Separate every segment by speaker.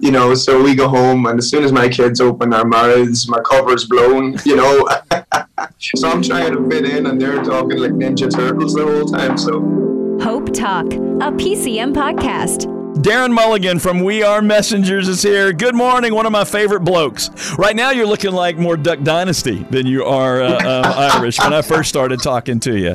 Speaker 1: you know, so we go home, and as soon as my kids open their mouths, my cover's blown, you know. so I'm trying to fit in, and they're talking like Ninja Turtles the whole time. So,
Speaker 2: Hope Talk, a PCM podcast.
Speaker 3: Darren Mulligan from We Are Messengers is here. Good morning, one of my favorite blokes. Right now, you're looking like more Duck Dynasty than you are uh, uh, Irish when I first started talking to you.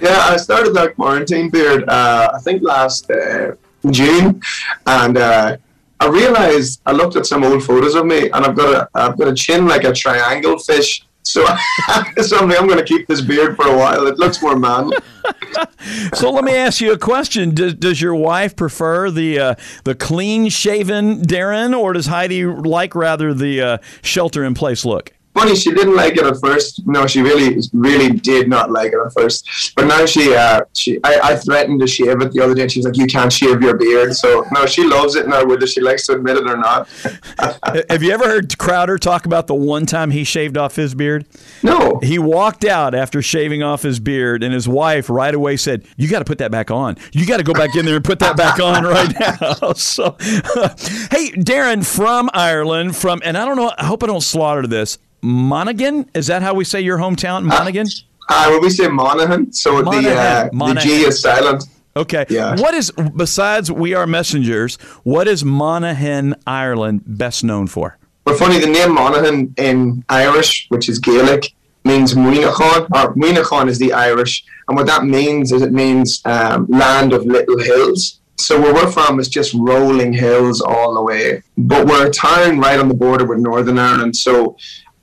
Speaker 1: Yeah, I started that quarantine beard, uh, I think last uh, June, and uh, I realized I looked at some old photos of me, and I've got a I've got a chin like a triangle fish. So, so I'm, I'm going to keep this beard for a while. It looks more manly.
Speaker 3: so let me ask you a question: Does, does your wife prefer the uh, the clean shaven Darren, or does Heidi like rather the uh, shelter in place look?
Speaker 1: Funny, she didn't like it at first. No, she really, really did not like it at first. But now she, uh, she, I, I threatened to shave it the other day, and she was like, "You can't shave your beard." So no, she loves it now, whether she likes to admit it or not.
Speaker 3: Have you ever heard Crowder talk about the one time he shaved off his beard?
Speaker 1: No.
Speaker 3: He walked out after shaving off his beard, and his wife right away said, "You got to put that back on. You got to go back in there and put that back on right now." so, hey, Darren from Ireland, from, and I don't know. I hope I don't slaughter this. Monaghan? Is that how we say your hometown, Monaghan?
Speaker 1: Uh, uh, when we say Monaghan, so Monaghan. The, uh, Monaghan. the G is silent.
Speaker 3: Okay. Yeah. What is besides we are messengers? What is Monaghan, Ireland, best known for?
Speaker 1: Well, funny, the name Monaghan in Irish, which is Gaelic, means Muinachan, or Muinachan is the Irish, and what that means is it means um, land of little hills. So where we're from is just rolling hills all the way, but we're a town right on the border with Northern Ireland. So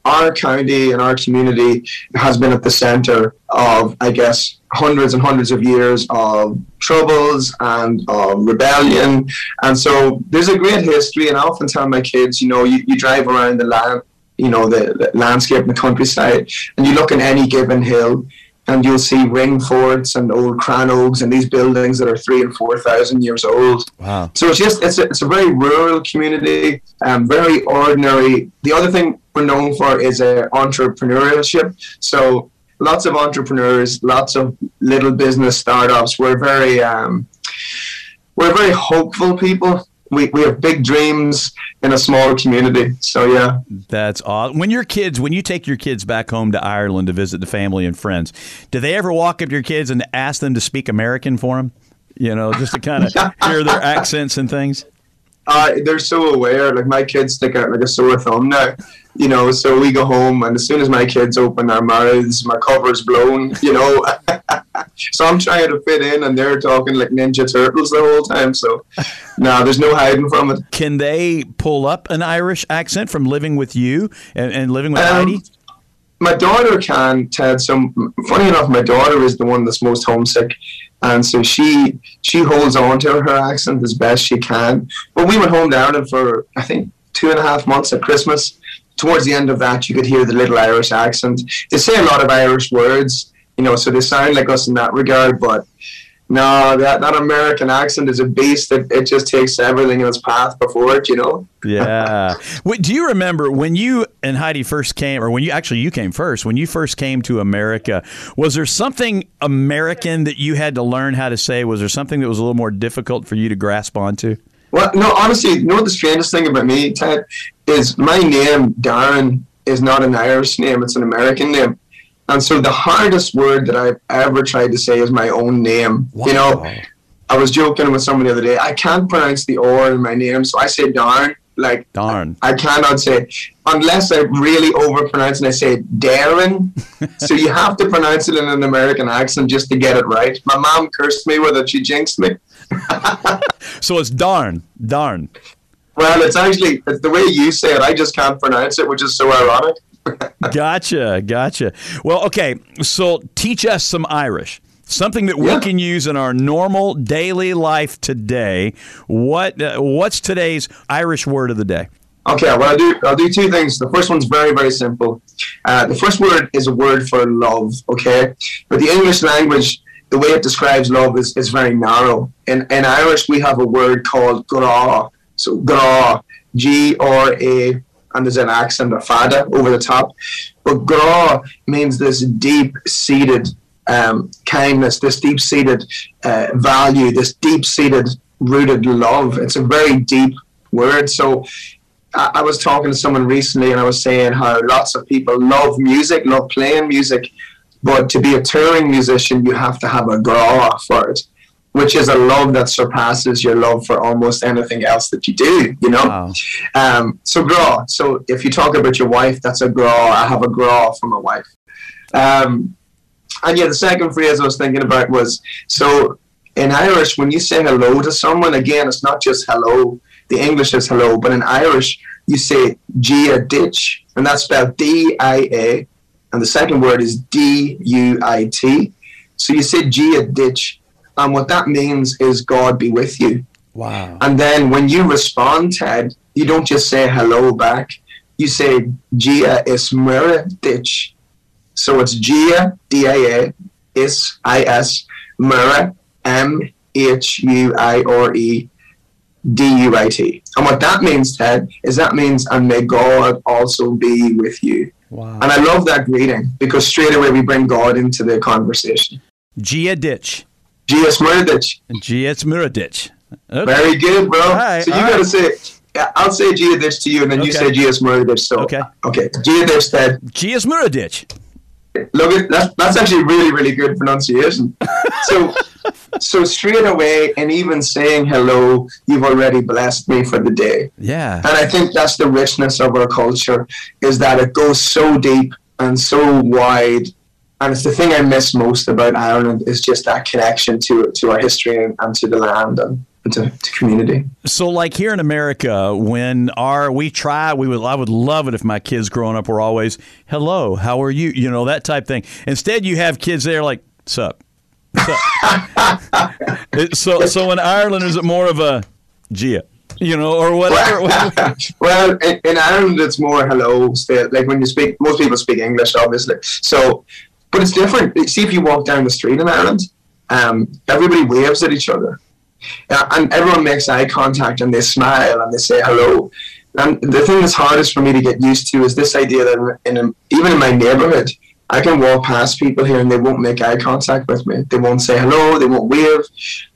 Speaker 1: our county and our community has been at the center of, I guess, hundreds and hundreds of years of troubles and of rebellion. And so there's a great history. And I often tell my kids, you know, you, you drive around the land, you know, the, the landscape in the countryside, and you look at any given hill, and you'll see ring forts and old crannogs and these buildings that are three and four thousand years old.
Speaker 3: Wow!
Speaker 1: So it's just it's a, it's a very rural community, um, very ordinary. The other thing we're known for is uh, entrepreneurship. So lots of entrepreneurs, lots of little business startups. We're very um, we're very hopeful people. We, we have big dreams in a small community. So yeah,
Speaker 3: that's awesome. When your kids, when you take your kids back home to Ireland to visit the family and friends, do they ever walk up to your kids and ask them to speak American for them? You know, just to kind of hear their accents and things.
Speaker 1: Uh, they're so aware. Like my kids stick out like a sore thumb now you know, so we go home, and as soon as my kids open their mouths, my cover's blown, you know. so I'm trying to fit in, and they're talking like Ninja Turtles the whole time. So, no, there's no hiding from it.
Speaker 3: Can they pull up an Irish accent from living with you and, and living with um, Heidi?
Speaker 1: My daughter can, Ted. So, funny enough, my daughter is the one that's most homesick and so she she holds on to her accent as best she can. But we went home to Ireland for I think two and a half months at Christmas, towards the end of that, you could hear the little Irish accent. They say a lot of Irish words, you know, so they sound like us in that regard, but no, that, that American accent is a beast. That it just takes everything in its path before it, you know.
Speaker 3: yeah. Do you remember when you and Heidi first came, or when you actually you came first? When you first came to America, was there something American that you had to learn how to say? Was there something that was a little more difficult for you to grasp onto?
Speaker 1: Well, no, honestly, you know what the strangest thing about me, Ted, is my name, Darren, is not an Irish name, it's an American name. And so the hardest word that I've ever tried to say is my own name. Wow. You know, I was joking with someone the other day. I can't pronounce the R in my name, so I say darn. Like
Speaker 3: darn.
Speaker 1: I, I cannot say unless I really overpronounce and I say Darren. so you have to pronounce it in an American accent just to get it right. My mom cursed me with it. She jinxed me.
Speaker 3: so it's darn, darn.
Speaker 1: Well, it's actually it's the way you say it. I just can't pronounce it, which is so ironic.
Speaker 3: Gotcha, gotcha. Well, okay. So teach us some Irish. Something that we yeah. can use in our normal daily life today. What uh, what's today's Irish word of the day?
Speaker 1: Okay, well I'll do I'll do two things. The first one's very very simple. Uh, the first word is a word for love. Okay, but the English language the way it describes love is, is very narrow. In, in Irish, we have a word called gra. So gra, G R A, and there's an accent, of fada over the top. But gra means this deep seated um, kindness, this deep seated uh, value, this deep seated rooted love. It's a very deep word. So I, I was talking to someone recently and I was saying how lots of people love music, love playing music, but to be a touring musician, you have to have a gra for it, which is a love that surpasses your love for almost anything else that you do, you know?
Speaker 3: Wow.
Speaker 1: Um, so gra. So if you talk about your wife, that's a gra. I have a gra for my wife. Um, and yeah, the second phrase I was thinking about was so in Irish, when you say hello to someone, again, it's not just hello. The English is hello, but in Irish, you say Dia duit, and that's spelled D I A, and the second word is D U I T. So you say Dia duit, and what that means is God be with you.
Speaker 3: Wow.
Speaker 1: And then when you respond, Ted, you don't just say hello back. You say Dia is Muire duit. So it's Gia D I A is I S Mura M H U I R E D U I T. And what that means, Ted, is that means and may God also be with you.
Speaker 3: Wow.
Speaker 1: And I love that greeting because straight away we bring God into the conversation.
Speaker 3: Dia duit.
Speaker 1: Gia Smurditch.
Speaker 3: G.S. Smuraditch. Okay.
Speaker 1: Very good, bro.
Speaker 3: right,
Speaker 1: so you gotta
Speaker 3: right.
Speaker 1: say I'll say Gia Ditch to you and then you say G.S. Smurditch. So
Speaker 3: Okay.
Speaker 1: Okay. Gia Ditch Ted.
Speaker 3: Gia
Speaker 1: Look at that's that's actually really, really good pronunciation. so so straight away and even saying hello, you've already blessed me for the day.
Speaker 3: Yeah.
Speaker 1: And I think that's the richness of our culture is that it goes so deep and so wide. And it's the thing I miss most about Ireland is just that connection to to our history and, and to the land and, and to, to community.
Speaker 3: So, like here in America, when our we try, we would I would love it if my kids growing up were always "Hello, how are you?" You know that type thing. Instead, you have kids there like "Sup." Sup?" It- so, so in Ireland, is it more of a "Gia," you know, or whatever?
Speaker 1: well, in, in Ireland, it's more hello. Still, like when you speak, most people speak English, obviously. So, but it's different. See, if you walk down the street in Ireland, um, everybody waves at each other, uh, and everyone makes eye contact and they smile and they say hello. And the thing that's hardest for me to get used to is this idea that in a, even in my neighborhood, I can walk past people here and they won't make eye contact with me. They won't say hello. They won't wave.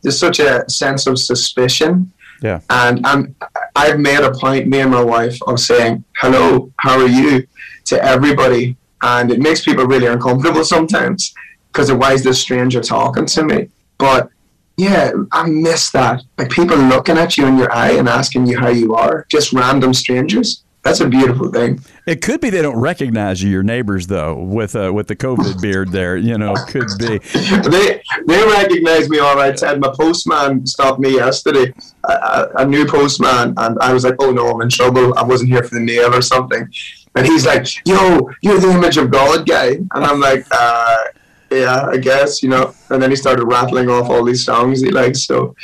Speaker 1: There's such a sense of suspicion.
Speaker 3: yeah.
Speaker 1: And I'm, I've made a point, me and my wife, of saying, hello, how are you, to everybody. And it makes people really uncomfortable sometimes because why is this stranger talking to me? But yeah, I miss that. Like people looking at you in your eye and asking you how you are, just random strangers. That's a beautiful thing.
Speaker 3: It could be they don't recognize you, your neighbors, though, with uh, with the COVID beard there. You know, could be.
Speaker 1: they they recognize me all right. Ted, my postman stopped me yesterday, a, a, a new postman, and I was like, "Oh no, I'm in trouble. I wasn't here for the nail or something." And he's like, "Yo, you're the image of God guy," and I'm like, uh, "Yeah, I guess," you know. And then he started rattling off all these songs he likes. So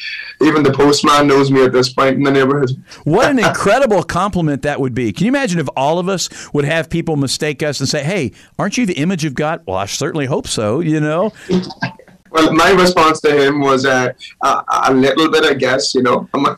Speaker 1: even the postman knows me at this point in the neighborhood.
Speaker 3: What an incredible compliment that would be. Can you imagine if all of us would have people mistake us and say, "Hey, aren't you the image of God?" Well, I certainly hope so. You know.
Speaker 1: Well, my response to him was uh, a, a little bit, I guess. You know, I'm a,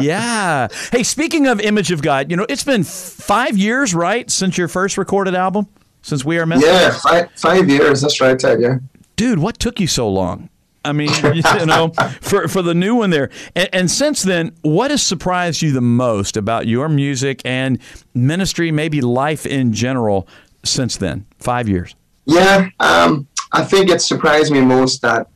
Speaker 3: yeah. Hey, speaking of image of God, you know, it's been five years, right, since your first recorded album, since We Are Meant.
Speaker 1: yeah, five, five years. That's right, Ted. Yeah.
Speaker 3: Dude, what took you so long? I mean, you know, for for the new one there, and, and since then, what has surprised you the most about your music and ministry, maybe life in general? Since then, five years.
Speaker 1: Yeah, um, I think it surprised me most that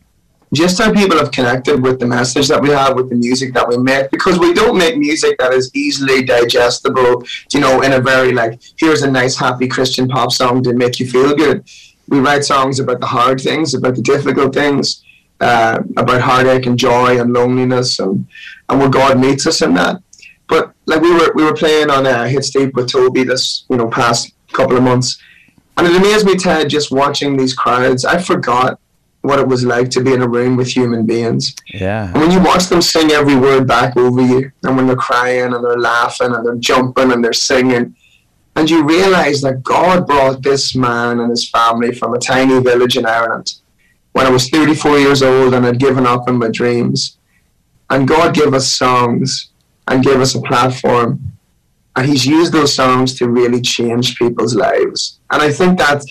Speaker 1: just how people have connected with the message that we have, with the music that we make, because we don't make music that is easily digestible, you know, in a very like, here's a nice, happy Christian pop song to make you feel good. We write songs about the hard things, about the difficult things, uh, about heartache and joy and loneliness, and, and where God meets us in that. But like we were, we were playing on a Hits Deep with Toby this, you know, past couple of months, and it amazed me, Ted, just watching these crowds. I forgot what it was like to be in a room with human beings.
Speaker 3: Yeah.
Speaker 1: And when you watch them sing every word back over you, and when they're crying and they're laughing and they're jumping and they're singing, and you realize that God brought this man and his family from a tiny village in Ireland when I was 34 years old and had given up on my dreams. And God gave us songs and gave us a platform. And He's used those songs to really change people's lives. And I think that,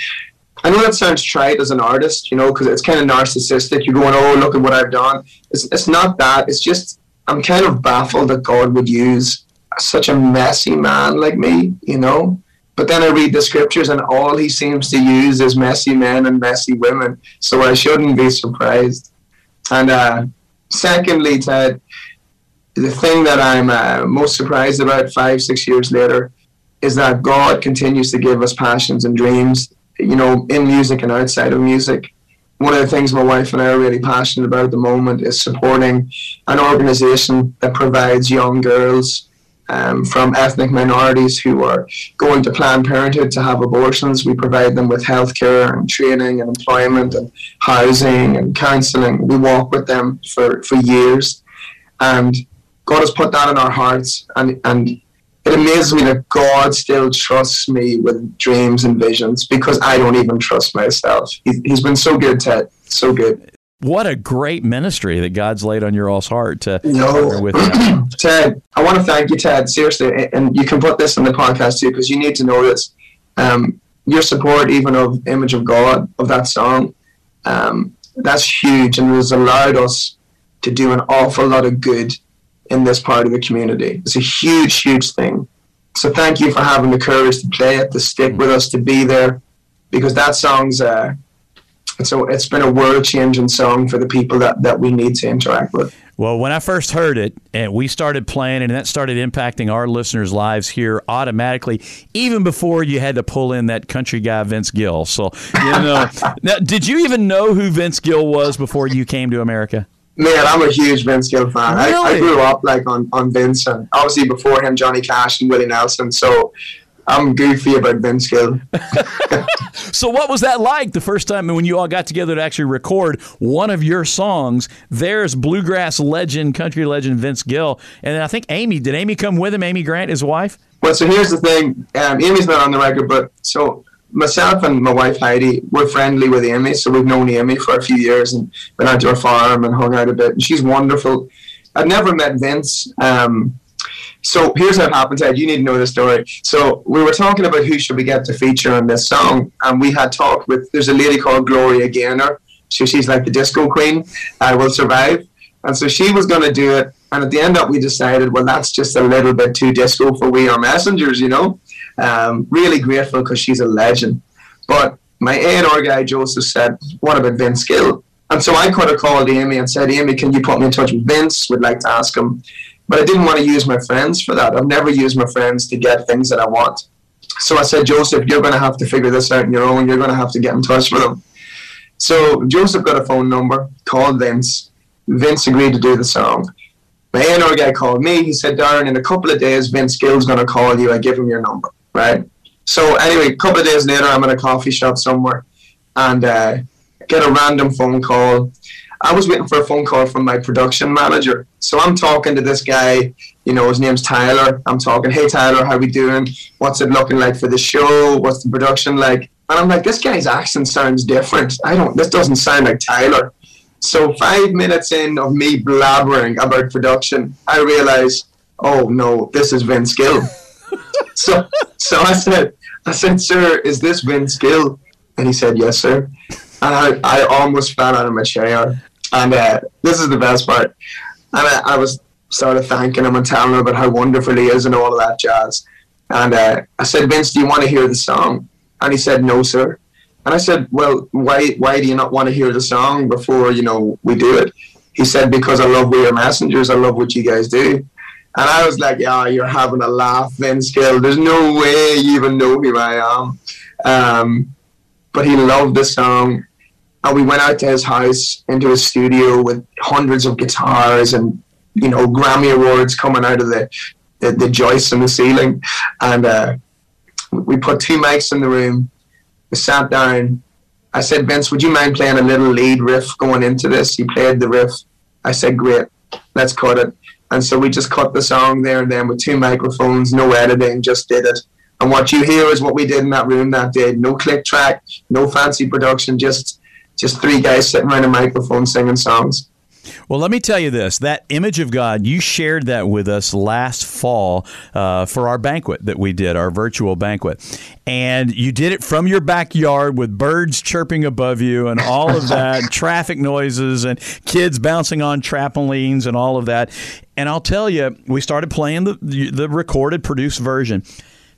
Speaker 1: I know that sounds trite as an artist, you know, because it's kind of narcissistic. You're going, oh, look at what I've done. It's, it's not that. It's just I'm kind of baffled that God would use such a messy man like me, you know. But then I read the scriptures, and all he seems to use is messy men and messy women. So I shouldn't be surprised. And uh, secondly, Ted, the thing that I'm uh, most surprised about five, six years later is that God continues to give us passions and dreams, you know, in music and outside of music. One of the things my wife and I are really passionate about at the moment is supporting an organization that provides young girls um, from ethnic minorities who are going to Planned Parenthood to have abortions. We provide them with healthcare and training and employment and housing and counselling. We walk with them for, for years. And God has put that in our hearts. And, and it amazes me that God still trusts me with dreams and visions because I don't even trust myself. He, he's been so good, Ted. So good.
Speaker 3: What a great ministry that God's laid on your all's heart to
Speaker 1: no.
Speaker 3: with.
Speaker 1: Ted, I want to thank you, Ted, seriously. And you can put this in the podcast too, because you need to know this. Um, your support, even of Image of God, of that song, um, that's huge and it has allowed us to do an awful lot of good in this part of the community. It's a huge, huge thing. So thank you for having the courage to play it, to stick with us, to be there, because that song's uh, so it's been a world changing song for the people that, that we need to interact with.
Speaker 3: Well, when I first heard it and we started playing it, and that started impacting our listeners' lives here automatically, even before you had to pull in that country guy Vince Gill. So, you know, now, did you even know who Vince Gill was before you came to America?
Speaker 1: Man, I'm a huge Vince Gill fan.
Speaker 3: Really?
Speaker 1: I, I grew up like on on Vince, and obviously before him, Johnny Cash and Willie Nelson. So I'm goofy about Vince Gill.
Speaker 3: so, what was that like the first time when you all got together to actually record one of your songs? There's bluegrass legend, country legend Vince Gill, and I think Amy. Did Amy come with him? Amy Grant, his wife.
Speaker 1: Well, so here's the thing. Um, Amy's not on the record, but so myself and my wife Heidi, we're friendly with Amy, so we've known Amy for a few years and been out to her farm and hung out a bit. And she's wonderful. I've never met Vince. Um, so here's how it happened, Ted. You need to know the story. So we were talking about who should we get to feature on this song, and we had talked with. There's a lady called Gloria Gaynor. So she's like the disco queen. I will survive. And so she was going to do it. And at the end up, we decided, well, that's just a little bit too disco for We Are Messengers, you know. Um, really grateful because she's a legend. But my A&R guy Joseph said, "What about Vince Gill?" And so I could have called Amy and said, "Amy, can you put me in touch with Vince? Would like to ask him." But I didn't want to use my friends for that. I've never used my friends to get things that I want. So I said, Joseph, you're going to have to figure this out on your own. You're going to have to get in touch with him. So Joseph got a phone number, called Vince. Vince agreed to do the song. My A&R guy called me. He said, Darren, in a couple of days, Vince Gill's going to call you. I give him your number, right? So anyway, a couple of days later, I'm in a coffee shop somewhere and uh, get a random phone call I was waiting for a phone call from my production manager. So I'm talking to this guy, you know, his name's Tyler. I'm talking, hey Tyler, how we doing? What's it looking like for the show? What's the production like? And I'm like, this guy's accent sounds different. I don't this doesn't sound like Tyler. So five minutes in of me blabbering about production, I realize, oh no, this is Vince Gill. So so I said, I said, sir, is this Vince Gill? And he said, yes, sir and I, I almost fell out of my chair. And uh, this is the best part. And I, I, was sort of thanking him and telling him about how wonderful he is and all of that jazz. And uh, I said, Vince, do you want to hear the song? And he said, no, sir. And I said, well, why, why do you not want to hear the song before, you know, we do it? He said, because I love We Are Messengers. I love what you guys do. And I was like, yeah, you're having a laugh, Vince Gill. There's no way you even know who I am. Um, but he loved the song and we went out to his house into his studio with hundreds of guitars and you know Grammy awards coming out of the the, the joists in the ceiling, and uh, we put two mics in the room. We sat down. I said, Vince, would you mind playing a little lead riff going into this? He played the riff. I said, great, let's cut it. And so we just cut the song there and then with two microphones, no editing, just did it. And what you hear is what we did in that room that day. No click track, no fancy production, just just three guys sitting around a microphone singing songs.
Speaker 3: Well, let me tell you this that image of God, you shared that with us last fall uh, for our banquet that we did, our virtual banquet. And you did it from your backyard with birds chirping above you and all of that, traffic noises and kids bouncing on trampolines and all of that. And I'll tell you, we started playing the, the, recorded, produced version.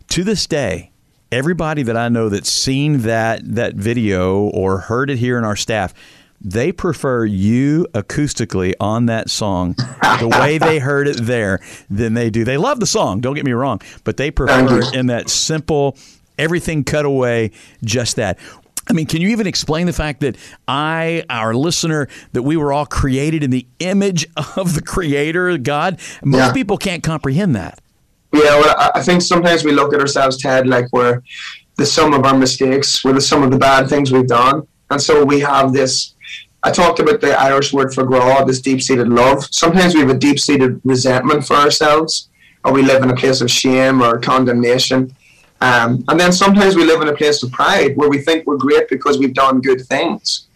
Speaker 3: To this day, everybody that I know that's seen that that video or heard it here in our staff, they prefer you acoustically on that song the way they heard it there than they do. They love the song, don't get me wrong, but they prefer it in that simple, everything cut away, just that. I mean, can you even explain the fact that I, our listener, that we were all created in the image of the Creator, God? Most
Speaker 1: Yeah.
Speaker 3: people can't comprehend that.
Speaker 1: Yeah, well, I- I think sometimes we look at ourselves, Ted, like we're the sum of our mistakes, we're the sum of the bad things we've done. And so we have this. I talked about the Irish word for gra, this deep seated love. Sometimes we have a deep seated resentment for ourselves, or we live in a place of shame or condemnation. Um, and then sometimes we live in a place of pride where we think we're great because we've done good things.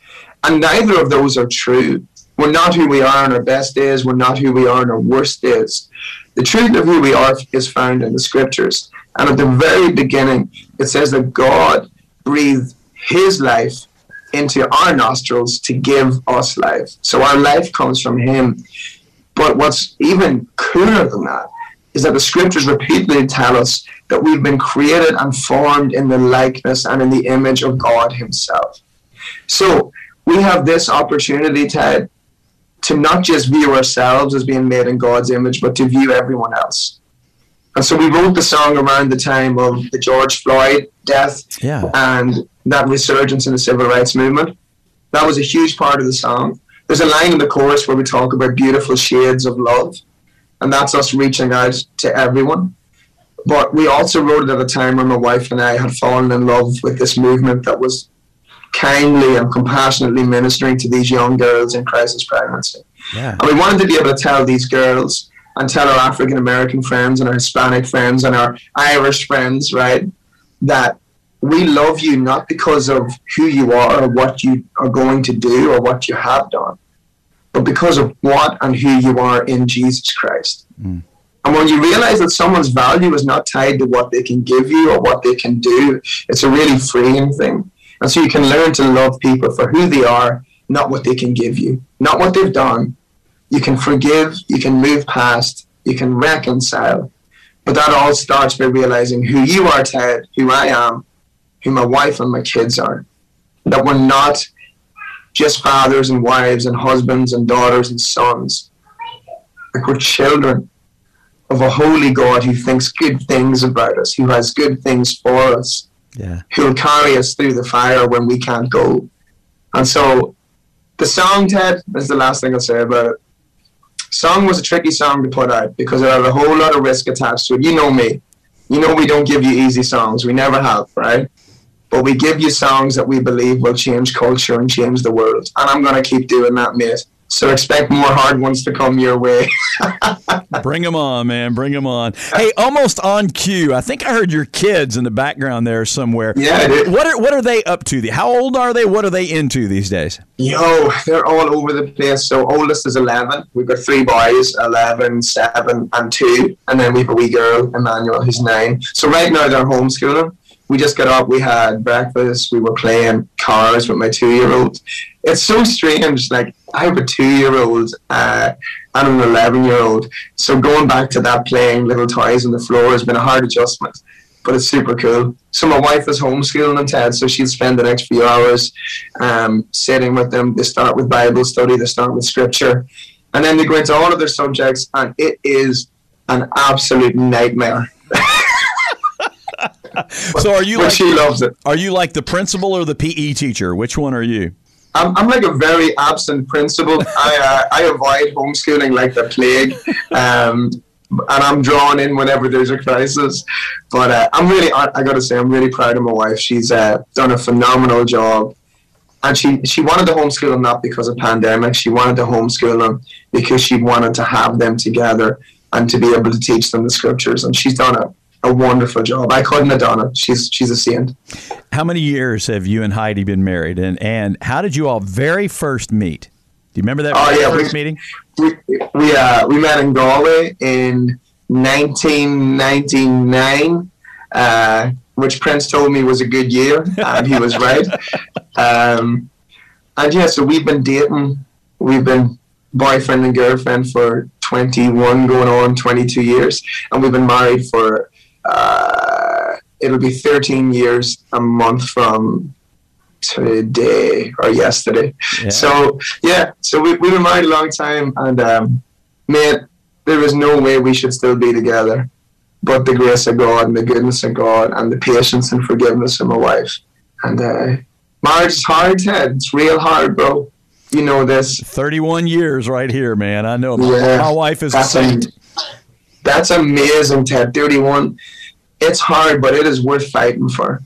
Speaker 1: And neither of those are true. We're not who we are on our best days, we're not who we are on our worst days. The truth of who we are is found in the scriptures. And at the very beginning, it says that God breathed his life into our nostrils to give us life. So our life comes from him. But what's even cooler than that is that the scriptures repeatedly tell us that we've been created and formed in the likeness and in the image of God himself. So we have this opportunity, Ted, to not just view ourselves as being made in God's image, but to view everyone else. And so we wrote the song around the time of the George Floyd death
Speaker 3: Yeah.
Speaker 1: and that resurgence in the civil rights movement. That was a huge part of the song. There's a line in the chorus where we talk about beautiful shades of love, and that's us reaching out to everyone. But we also wrote it at a time when my wife and I had fallen in love with this movement that was kindly and compassionately ministering to these young girls in crisis pregnancy.
Speaker 3: Yeah.
Speaker 1: And we wanted to be able to tell these girls and tell our African American friends and our Hispanic friends and our Irish friends, right, that we love you not because of who you are or what you are going to do or what you have done, but because of what and who you are in Jesus Christ. Hmm. And when you realize that someone's value is not tied to what they can give you or what they can do, it's a really freeing thing. And so you can learn to love people for who they are, not what they can give you, not what they've done. You can forgive, you can move past, you can reconcile. But that all starts by realizing who you are, Ted, who I am, who my wife and my kids are. That we're not just fathers and wives and husbands and daughters and sons. Like we're children of a holy God who thinks good things about us, who has good things for us,
Speaker 3: Yeah.
Speaker 1: who will carry us through the fire when we can't go. And so the song, Ted, is the last thing I'll say about it. Song was a tricky song to put out because it had a whole lot of risk attached to it. You know me. You know we don't give you easy songs. We never have, right? But we give you songs that we believe will change culture and change the world. And I'm going to keep doing that, mate. So expect more hard ones to come your way.
Speaker 3: Bring them on, man. Bring them on. Hey, almost on cue. I think I heard your kids in the background there somewhere.
Speaker 1: Yeah, did.
Speaker 3: What are what are they up to? How old are they? What are they into these days?
Speaker 1: Yo, they're all over the place. So oldest is 11. We've got three boys, 11, 7, and 2. And then we have a wee girl, Emmanuel, who's 9. So right now they're homeschooling. We just got up, we had breakfast, we were playing cars with my two-year-old. It's so strange. Like, I have a two-year-old uh, and an 11-year-old. So going back to that playing little toys on the floor has been a hard adjustment but it's super cool. So my wife is homeschooling them, Ted, so she'll spend the next few hours um, sitting with them. They start with Bible study, they start with scripture, and then they go into all of their subjects, and it is an absolute nightmare.
Speaker 3: So are you
Speaker 1: But
Speaker 3: like
Speaker 1: she loves it.
Speaker 3: are you like the principal or the PE teacher? Which one are you?
Speaker 1: I'm, I'm like a very absent principal. I uh, I avoid homeschooling like the plague, um, and I'm drawn in whenever there's a crisis. But uh, I'm really, I, got to say, I'm really proud of my wife. She's uh, done a phenomenal job, and she she wanted to homeschool them not because of pandemic. She wanted to homeschool them because she wanted to have them together and to be able to teach them the scriptures. And she's done a, a wonderful job. I done it. She's she's a saint.
Speaker 3: How many years have you and Heidi been married? And and how did you all very first meet? Do you remember that
Speaker 1: Oh, yeah,
Speaker 3: first
Speaker 1: we-
Speaker 3: meeting?
Speaker 1: we we uh, we met in Galway in 1999, uh, which Prince told me was a good year, and he was right. Um, and yeah, so we've been dating, we've been boyfriend and girlfriend for 21 going on 22 years and we've been married for uh, it'll be 13 years a month from today or yesterday. Yeah. so yeah so we, we've been married a long time and um, man there is no way we should still be together. But the grace of god and the goodness of god and the patience and forgiveness of my wife. And uh, marriage is hard ted. It's real hard bro. You know this.
Speaker 3: 31 years right here man. I know. My, yeah, my wife is
Speaker 1: a, that's amazing ted 31 it's hard, but it is worth fighting for,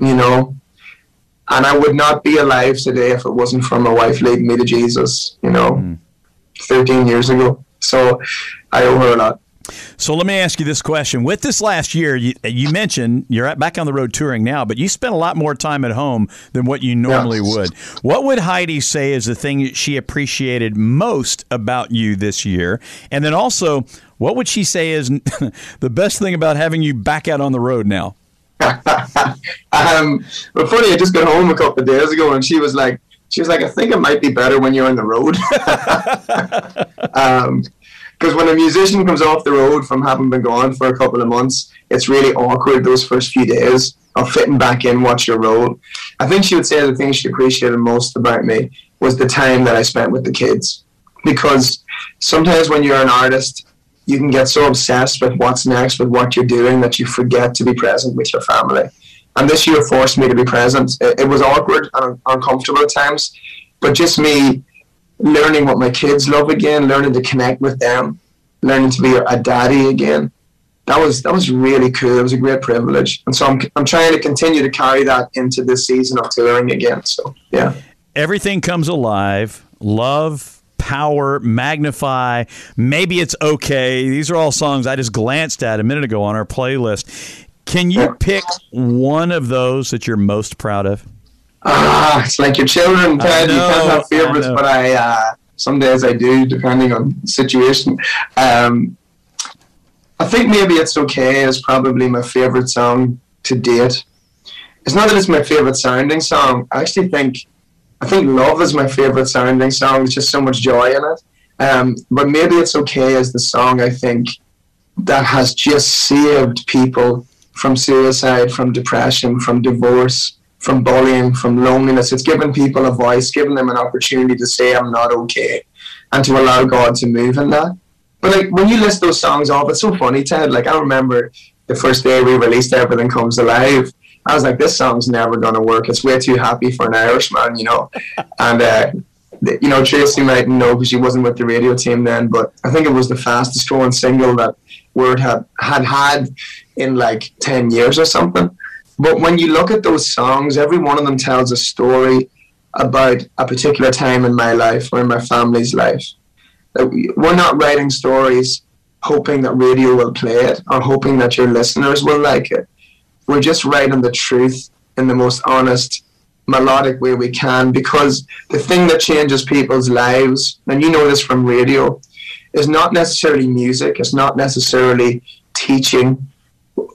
Speaker 1: you know. And I would not be alive today if it wasn't for my wife leading me to Jesus, you know, mm. 13 years ago. So I owe her a lot.
Speaker 3: So let me ask you this question. With this last year, you, you mentioned you're at, back on the road touring now, but you spent a lot more time at home than what you normally yeah. would. What would Heidi say is the thing she appreciated most about you this year? And then also, what would she say is the best thing about having you back out on the road now?
Speaker 1: um, but funny, I just got home a couple of days ago, and she was like, she was like, I think it might be better when you're on the road. um, because when a musician comes off the road from having been gone for a couple of months, it's really awkward those first few days of fitting back in what's your role. I think she would say the thing she appreciated most about me was the time that I spent with the kids. Because sometimes when you're an artist, you can get so obsessed with what's next, with what you're doing, that you forget to be present with your family. And this year forced me to be present. It, was awkward and uncomfortable at times, but just me learning what my kids love again, learning to connect with them, learning to be a daddy again. That was that was really cool. It was a great privilege, and so I'm I'm trying to continue to carry that into this season of touring again. So yeah,
Speaker 3: everything comes alive. Love, power, magnify. Maybe it's okay. These are all songs I just glanced at a minute ago on our playlist. Can you pick one of those that you're most proud of?
Speaker 1: Ah, it's like your children, Ted. you can't have favorites, I but I uh, some days I do, depending on situation. Um, I think maybe it's okay is probably my favorite song to date. It's not that it's my favorite sounding song. I actually think I think Love is my favorite sounding song. There's just so much joy in it. Um, but maybe it's okay as the song I think that has just saved people from suicide, from depression, from divorce, from bullying, from loneliness. It's given people a voice, giving them an opportunity to say, I'm not okay, and to allow God to move in that. But like when you list those songs off, it's so funny, Ted. Like I remember the first day we released Everything Comes Alive. I was like, this song's never gonna work. It's way too happy for an Irishman, you know. and uh, you know, Tracy might know because she wasn't with the radio team then, but I think it was the fastest growing single that Word had had had in like ten years or something. But when you look at those songs, every one of them tells a story about a particular time in my life or in my family's life. We're not writing stories hoping that radio will play it or hoping that your listeners will like it. We're just writing the truth in the most honest, melodic way we can because the thing that changes people's lives, and you know this from radio, is not necessarily music, it's not necessarily teaching,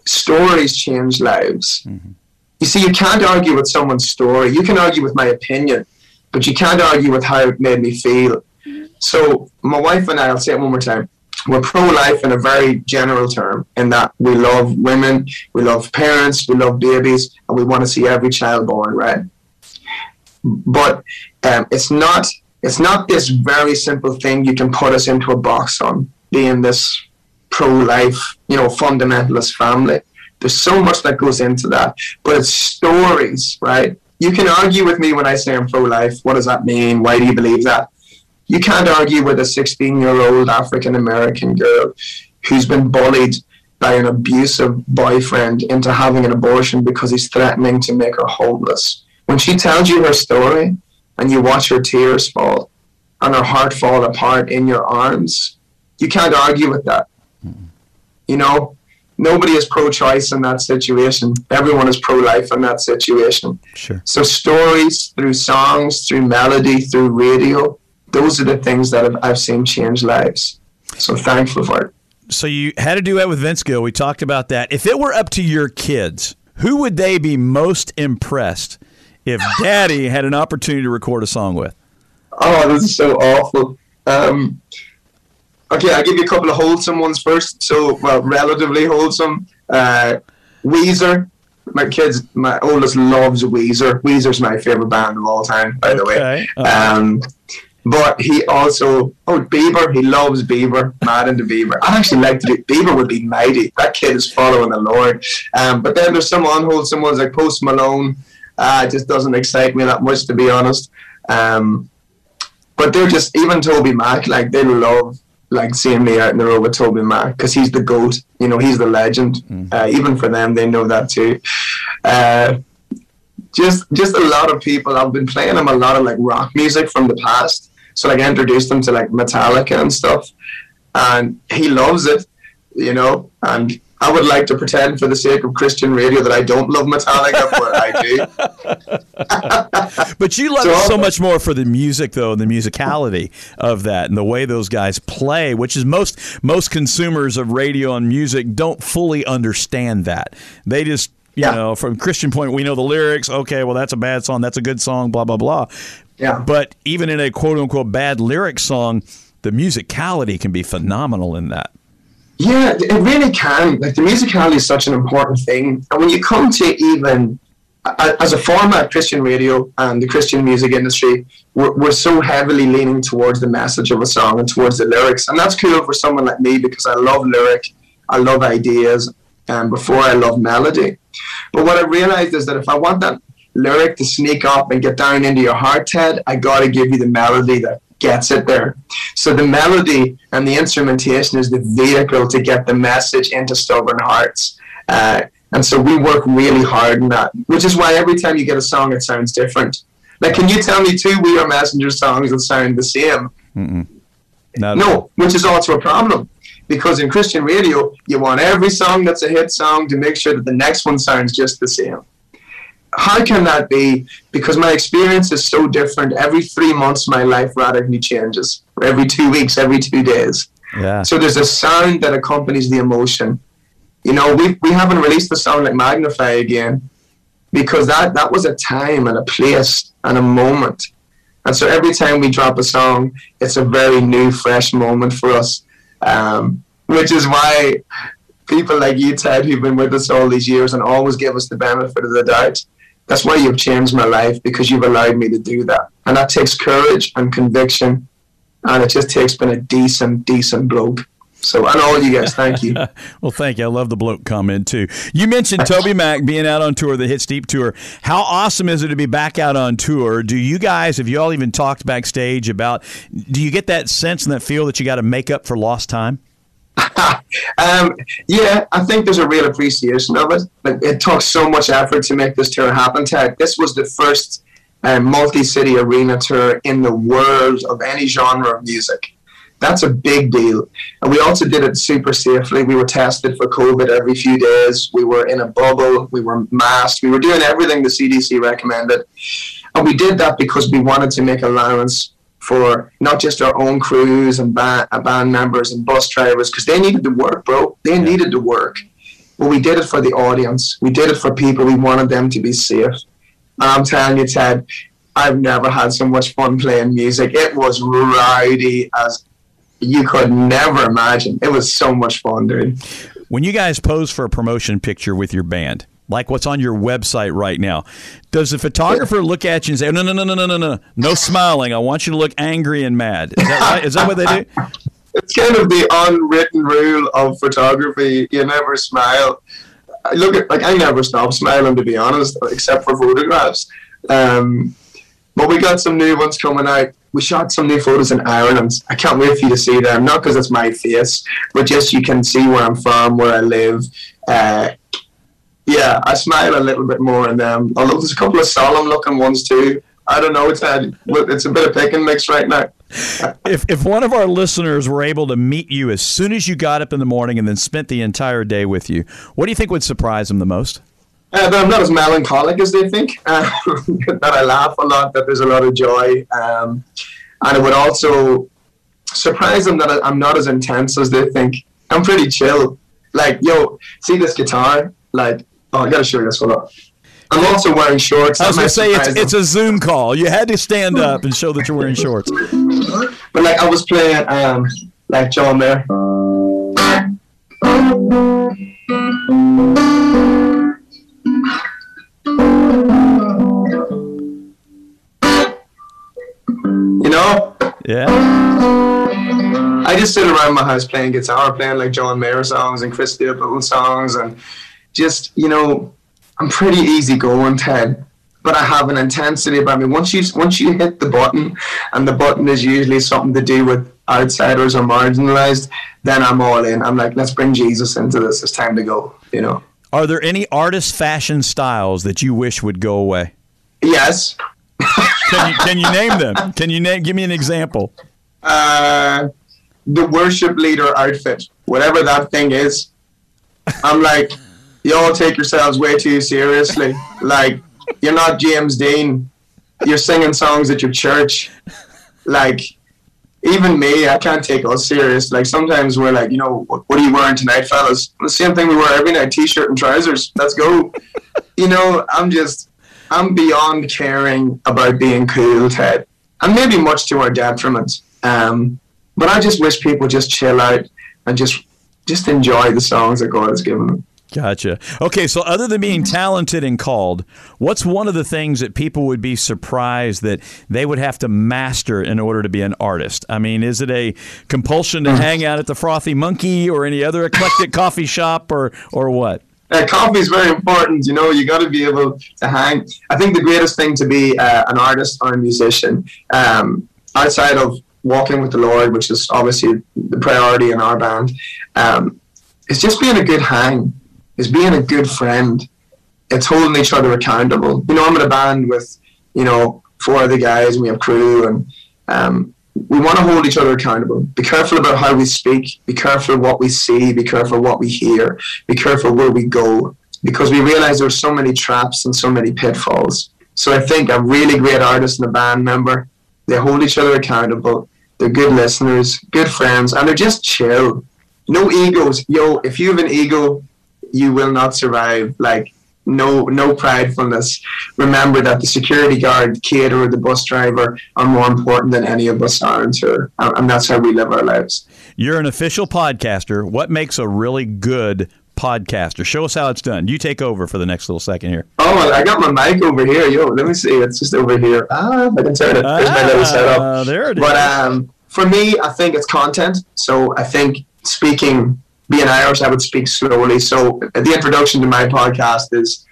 Speaker 1: stories change lives. Mm-hmm. You see, you can't argue with someone's story. You can argue with my opinion, but you can't argue with how it made me feel. So, my wife and I, I'll say it one more time, we're pro life in a very general term, in that we love women, we love parents, we love babies, and we want to see every child born, right? But um, it's not it's not this very simple thing you can put us into a box on being this pro-life, you know, fundamentalist family. There's so much that goes into that, but it's stories, right? You can argue with me when I say I'm pro-life. What does that mean? Why do you believe that? You can't argue with a 16-year-old African American girl who's been bullied by an abusive boyfriend into having an abortion because he's threatening to make her homeless. When she tells you her story and you watch her tears fall and her heart fall apart in your arms, you can't argue with that. You know, nobody is pro-choice in that situation. Everyone is pro-life in that situation.
Speaker 3: Sure.
Speaker 1: So stories through songs, through melody, through radio, those are the things that I've, I've seen change lives. So thankful for it.
Speaker 3: So you had a duet with Vince Gill. We talked about that. If it were up to your kids, who would they be most impressed if Daddy had an opportunity to record a song with?
Speaker 1: Oh, this is so awful. Um, okay, I'll give you a couple of wholesome ones first. So, well, relatively wholesome. Uh, Weezer. My kids, my oldest loves Weezer. Weezer's my favorite band of all time, by the way.
Speaker 3: Okay. Uh-huh.
Speaker 1: Um, but he also, oh, Bieber, he loves Bieber, mad into Bieber. I'd actually like to do, Bieber would be mighty. That kid is following the Lord. Um, but then there's some unwholesome ones like Post Malone. Uh, it just doesn't excite me that much, to be honest. Um, but they're just, even Toby Mac, like, they love like seeing me out in the road with Toby Mac because he's the goat. You know, he's the legend.
Speaker 3: Mm.
Speaker 1: Uh, even for them, they know that too. Uh, just, just a lot of people. I've been playing them a lot of like rock music from the past. So like I introduced him to like Metallica and stuff, and he loves it. You know, and I would like to pretend for the sake of Christian radio that I don't love Metallica, but I do.
Speaker 3: But you love
Speaker 1: So-
Speaker 3: it so much more for the music, though, and the musicality of that, and the way those guys play, which is most most consumers of radio and music don't fully understand that. They just, you
Speaker 1: Yeah.
Speaker 3: know, from Christian point, we know the lyrics. Okay, well, that's a bad song. That's a good song. Blah blah blah.
Speaker 1: Yeah.
Speaker 3: But even in a quote unquote bad lyric song, the musicality can be phenomenal in that.
Speaker 1: Yeah, it really can. Like the musicality is such an important thing, and when you come to even as a format, Christian radio and the Christian music industry, we're, we're so heavily leaning towards the message of a song and towards the lyrics, and that's cool for someone like me because I love lyric, I love ideas, and before I love melody. But what I realized is that if I want that lyric to sneak up and get down into your heart, Ted, I got to give you the melody that gets it there. So the melody and the instrumentation is the vehicle to get the message into stubborn hearts. Uh, and so we work really hard on that, which is why every time you get a song, it sounds different. Like, can you tell me two We Are Messenger songs that sound the same? No, which is also a problem. Because in Christian radio, you want every song that's a hit song to make sure that the next one sounds just the same. How can that be? Because my experience is so different. Every three months, my life radically changes. Every two weeks, every two days.
Speaker 3: Yeah.
Speaker 1: So there's a sound that accompanies the emotion. You know, we we haven't released the song like Magnify again because that that was a time and a place and a moment. And so every time we drop a song, it's a very new, fresh moment for us. Um, which is why people like you, Ted, who've been with us all these years and always give us the benefit of the doubt, that's why you've changed my life because you've allowed me to do that. And that takes courage and conviction. And it just takes being a decent, decent bloke. So, and all you guys, thank you.
Speaker 3: Well, thank you. I love the bloke comment too. You mentioned Toby Mac being out on tour, the Hits Deep tour. How awesome is it to be back out on tour? Do you guys, have you all even talked backstage about? Do you get that sense and that feel that you got to make up for lost time?
Speaker 1: Um, yeah, I think there's a real appreciation of it. Like, it took so much effort to make this tour happen, Ted. This was the first um, multi-city arena tour in the world of any genre of music. That's a big deal. And we also did it super safely. We were tested for COVID every few days. We were in a bubble. We were masked. We were doing everything the CDC recommended. And we did that because we wanted to make allowance for not just our own crews and band, uh, band members and bus drivers because they needed to work, bro. They needed to work. But we did it for the audience. We did it for people. We wanted them to be safe. And I'm telling you, Ted, I've never had so much fun playing music. It was rowdy as you could never imagine. It was so much fun, dude.
Speaker 3: When you guys pose for a promotion picture with your band, like what's on your website right now, does the photographer look at you and say, "No, no, no, no, no, no, no, no smiling. I want you to look angry and mad"? Is that right? Is that what they do?
Speaker 1: It's kind of the unwritten rule of photography. You never smile. I look at like I never stop smiling to be honest, except for photographs. Um, but we got some new ones coming out. We shot some new photos in Ireland. I can't wait for you to see them. Not because it's my face, but just you can see where I'm from, where I live. Uh, yeah, I smile a little bit more in them. Although there's a couple of solemn looking ones too. I don't know. It's a, it's a bit of pick and mix right now.
Speaker 3: If if one of our listeners were able to meet you as soon as you got up in the morning and then spent the entire day with you, what do you think would surprise them the most?
Speaker 1: Uh, that I'm not as melancholic as they think. Uh, that I laugh a lot. That there's a lot of joy, um, and it would also surprise them that I'm not as intense as they think. I'm pretty chill. Like, yo, see this guitar? Like, oh, I gotta show you this. Hold up. I'm also wearing shorts.
Speaker 3: I was gonna say it's it's a Zoom call. You had to stand up and show that you're wearing shorts.
Speaker 1: But like, I was playing. Um, like John Mayer. You know?
Speaker 3: Yeah.
Speaker 1: I just sit around my house playing guitar, playing like John Mayer songs and Chris Stapleton songs, and just you know, I'm pretty easy going, Ted. But I have an intensity about me. Once you once you hit the button, and the button is usually something to do with outsiders or marginalized, then I'm all in. I'm like, let's bring Jesus into this. It's time to go. You know.
Speaker 3: Are there any artist fashion styles that you wish would go away?
Speaker 1: Yes.
Speaker 3: Can you, can you name them? Can you name? Give me an example.
Speaker 1: Uh, the worship leader outfit, whatever that thing is. I'm like, y'all take yourselves way too seriously. Like, you're not James Dean. You're singing songs at your church. Like, even me, I can't take us serious. Like, sometimes we're like, you know, what, what are you wearing tonight, fellas? The same thing we wear every night t shirt and trousers. Let's go. You know, I'm just, I'm beyond caring about being cool, Ted. And maybe much to our detriment. Um, but I just wish people just chill out and just just enjoy the songs that God has given them.
Speaker 3: Gotcha. Okay, so other than being talented and called, what's one of the things that people would be surprised that they would have to master in order to be an artist? I mean, is it a compulsion to hang out at the Frothy Monkey or any other eclectic coffee shop or or what?
Speaker 1: Uh, coffee is very important. You know, you got to be able to hang. I think the greatest thing to be uh, an artist or a musician, um, outside of walking with the Lord, which is obviously the priority in our band, um, is just being a good hang, is being a good friend. It's holding each other accountable. You know, I'm in a band with, you know, four other guys, and we have crew, and um, we want to hold each other accountable. Be careful about how we speak. Be careful what we see. Be careful what we hear. Be careful where we go, because we realize there's so many traps and so many pitfalls. So I think a really great artist and a band member, they hold each other accountable. They're good listeners, good friends, and they're just chill. No egos. Yo, if you have an ego, you will not survive. Like no no pridefulness. Remember that the security guard, the kid, or the bus driver are more important than any of us aren't here, and that's how we live our lives.
Speaker 3: You're an official podcaster. What makes a really good podcaster? Show us how it's done. You take over for the next little second here.
Speaker 1: Oh, I got my mic over here. Yo, let me see. It's just over here. Ah, I can turn it. There's my little
Speaker 3: Ah,
Speaker 1: setup.
Speaker 3: there it
Speaker 1: But
Speaker 3: is.
Speaker 1: um, for me, I think it's content. So I think speaking, being Irish, I would speak slowly. So the introduction to my podcast is,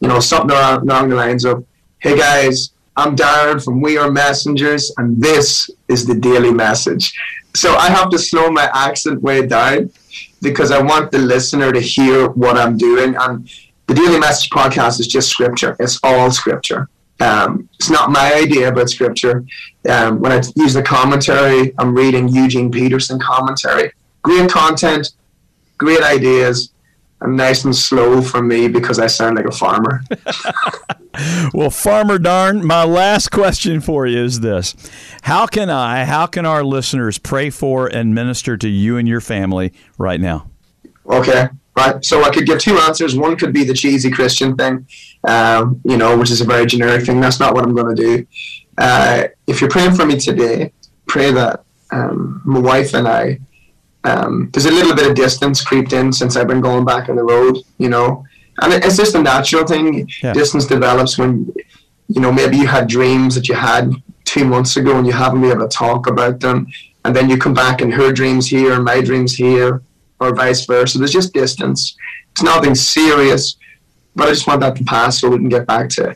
Speaker 1: you know, something along, along the lines of, "Hey guys, I'm Darren from We Are Messengers, and this is the daily message." So I have to slow my accent way down because I want the listener to hear what I'm doing. And the Daily Message podcast is just scripture. It's all scripture. Um, it's not my idea, but scripture. Um, when I use the commentary, I'm reading Eugene Peterson commentary. Great content, great ideas, and nice and slow for me because I sound like a farmer.
Speaker 3: Well, Farmer Darren, my last question for you is this How can I, how can our listeners pray for and minister to you and your family right now?
Speaker 1: Okay, right. So I could give two answers. One could be the cheesy Christian thing, um, you know, which is a very generic thing. That's not what I'm going to do. Uh, if you're praying for me today, pray that um, my wife and I, um, there's a little bit of distance creeped in since I've been going back on the road, you know, and it's just a natural thing.
Speaker 3: Yeah.
Speaker 1: Distance develops when, you know, maybe you had dreams that you had two months ago and you haven't been able to talk about them, and then you come back and her dreams here and my dreams here, or vice versa. There's just distance. It's nothing serious, but I just want that to pass so we can get back to,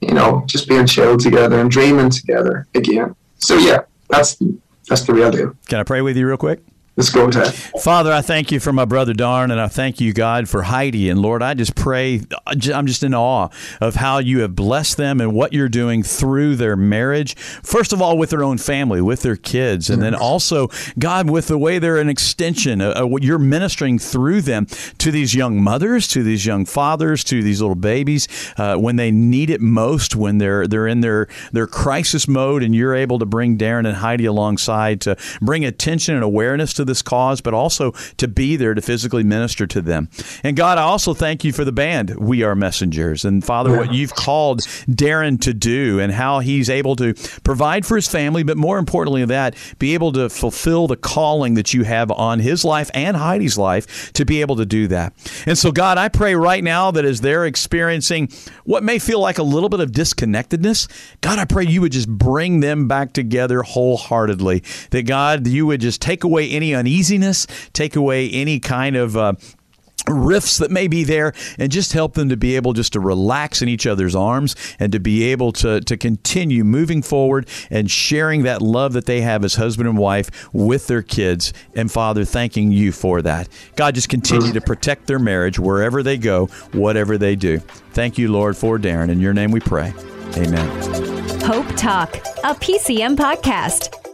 Speaker 1: you know, just being chill together and dreaming together again. So yeah, that's that's the real deal.
Speaker 3: Can I pray with you real quick?
Speaker 1: Let's go to
Speaker 3: Father, I thank you for my brother Darren, and I thank you, God, for Heidi. And Lord, I just pray, I'm just in awe of how you have blessed them and what you're doing through their marriage. First of all, with their own family, with their kids, and then also, God, with the way they're an extension, uh, uh, what you're ministering through them to these young mothers, to these young fathers, to these little babies uh, when they need it most, when they're they're in their their crisis mode, and you're able to bring Darren and Heidi alongside to bring attention and awareness to this cause, but also to be there to physically minister to them. And God, I also thank you for the band. We are messengers. And Father, what you've called Darren to do and how he's able to provide for his family, but more importantly than that, be able to fulfill the calling that you have on his life and Heidi's life to be able to do that. And so, God, I pray right now that as they're experiencing what may feel like a little bit of disconnectedness, God, I pray you would just bring them back together wholeheartedly. That, God, you would just take away any uneasiness, take away any kind of uh, rifts that may be there and just help them to be able just to relax in each other's arms and to be able to, to continue moving forward and sharing that love that they have as husband and wife with their kids. And father thanking you for that. God just continue to protect their marriage wherever they go whatever they do. Thank you lord for darren. In your name we pray. Amen.
Speaker 2: Hope Talk, a PCM podcast.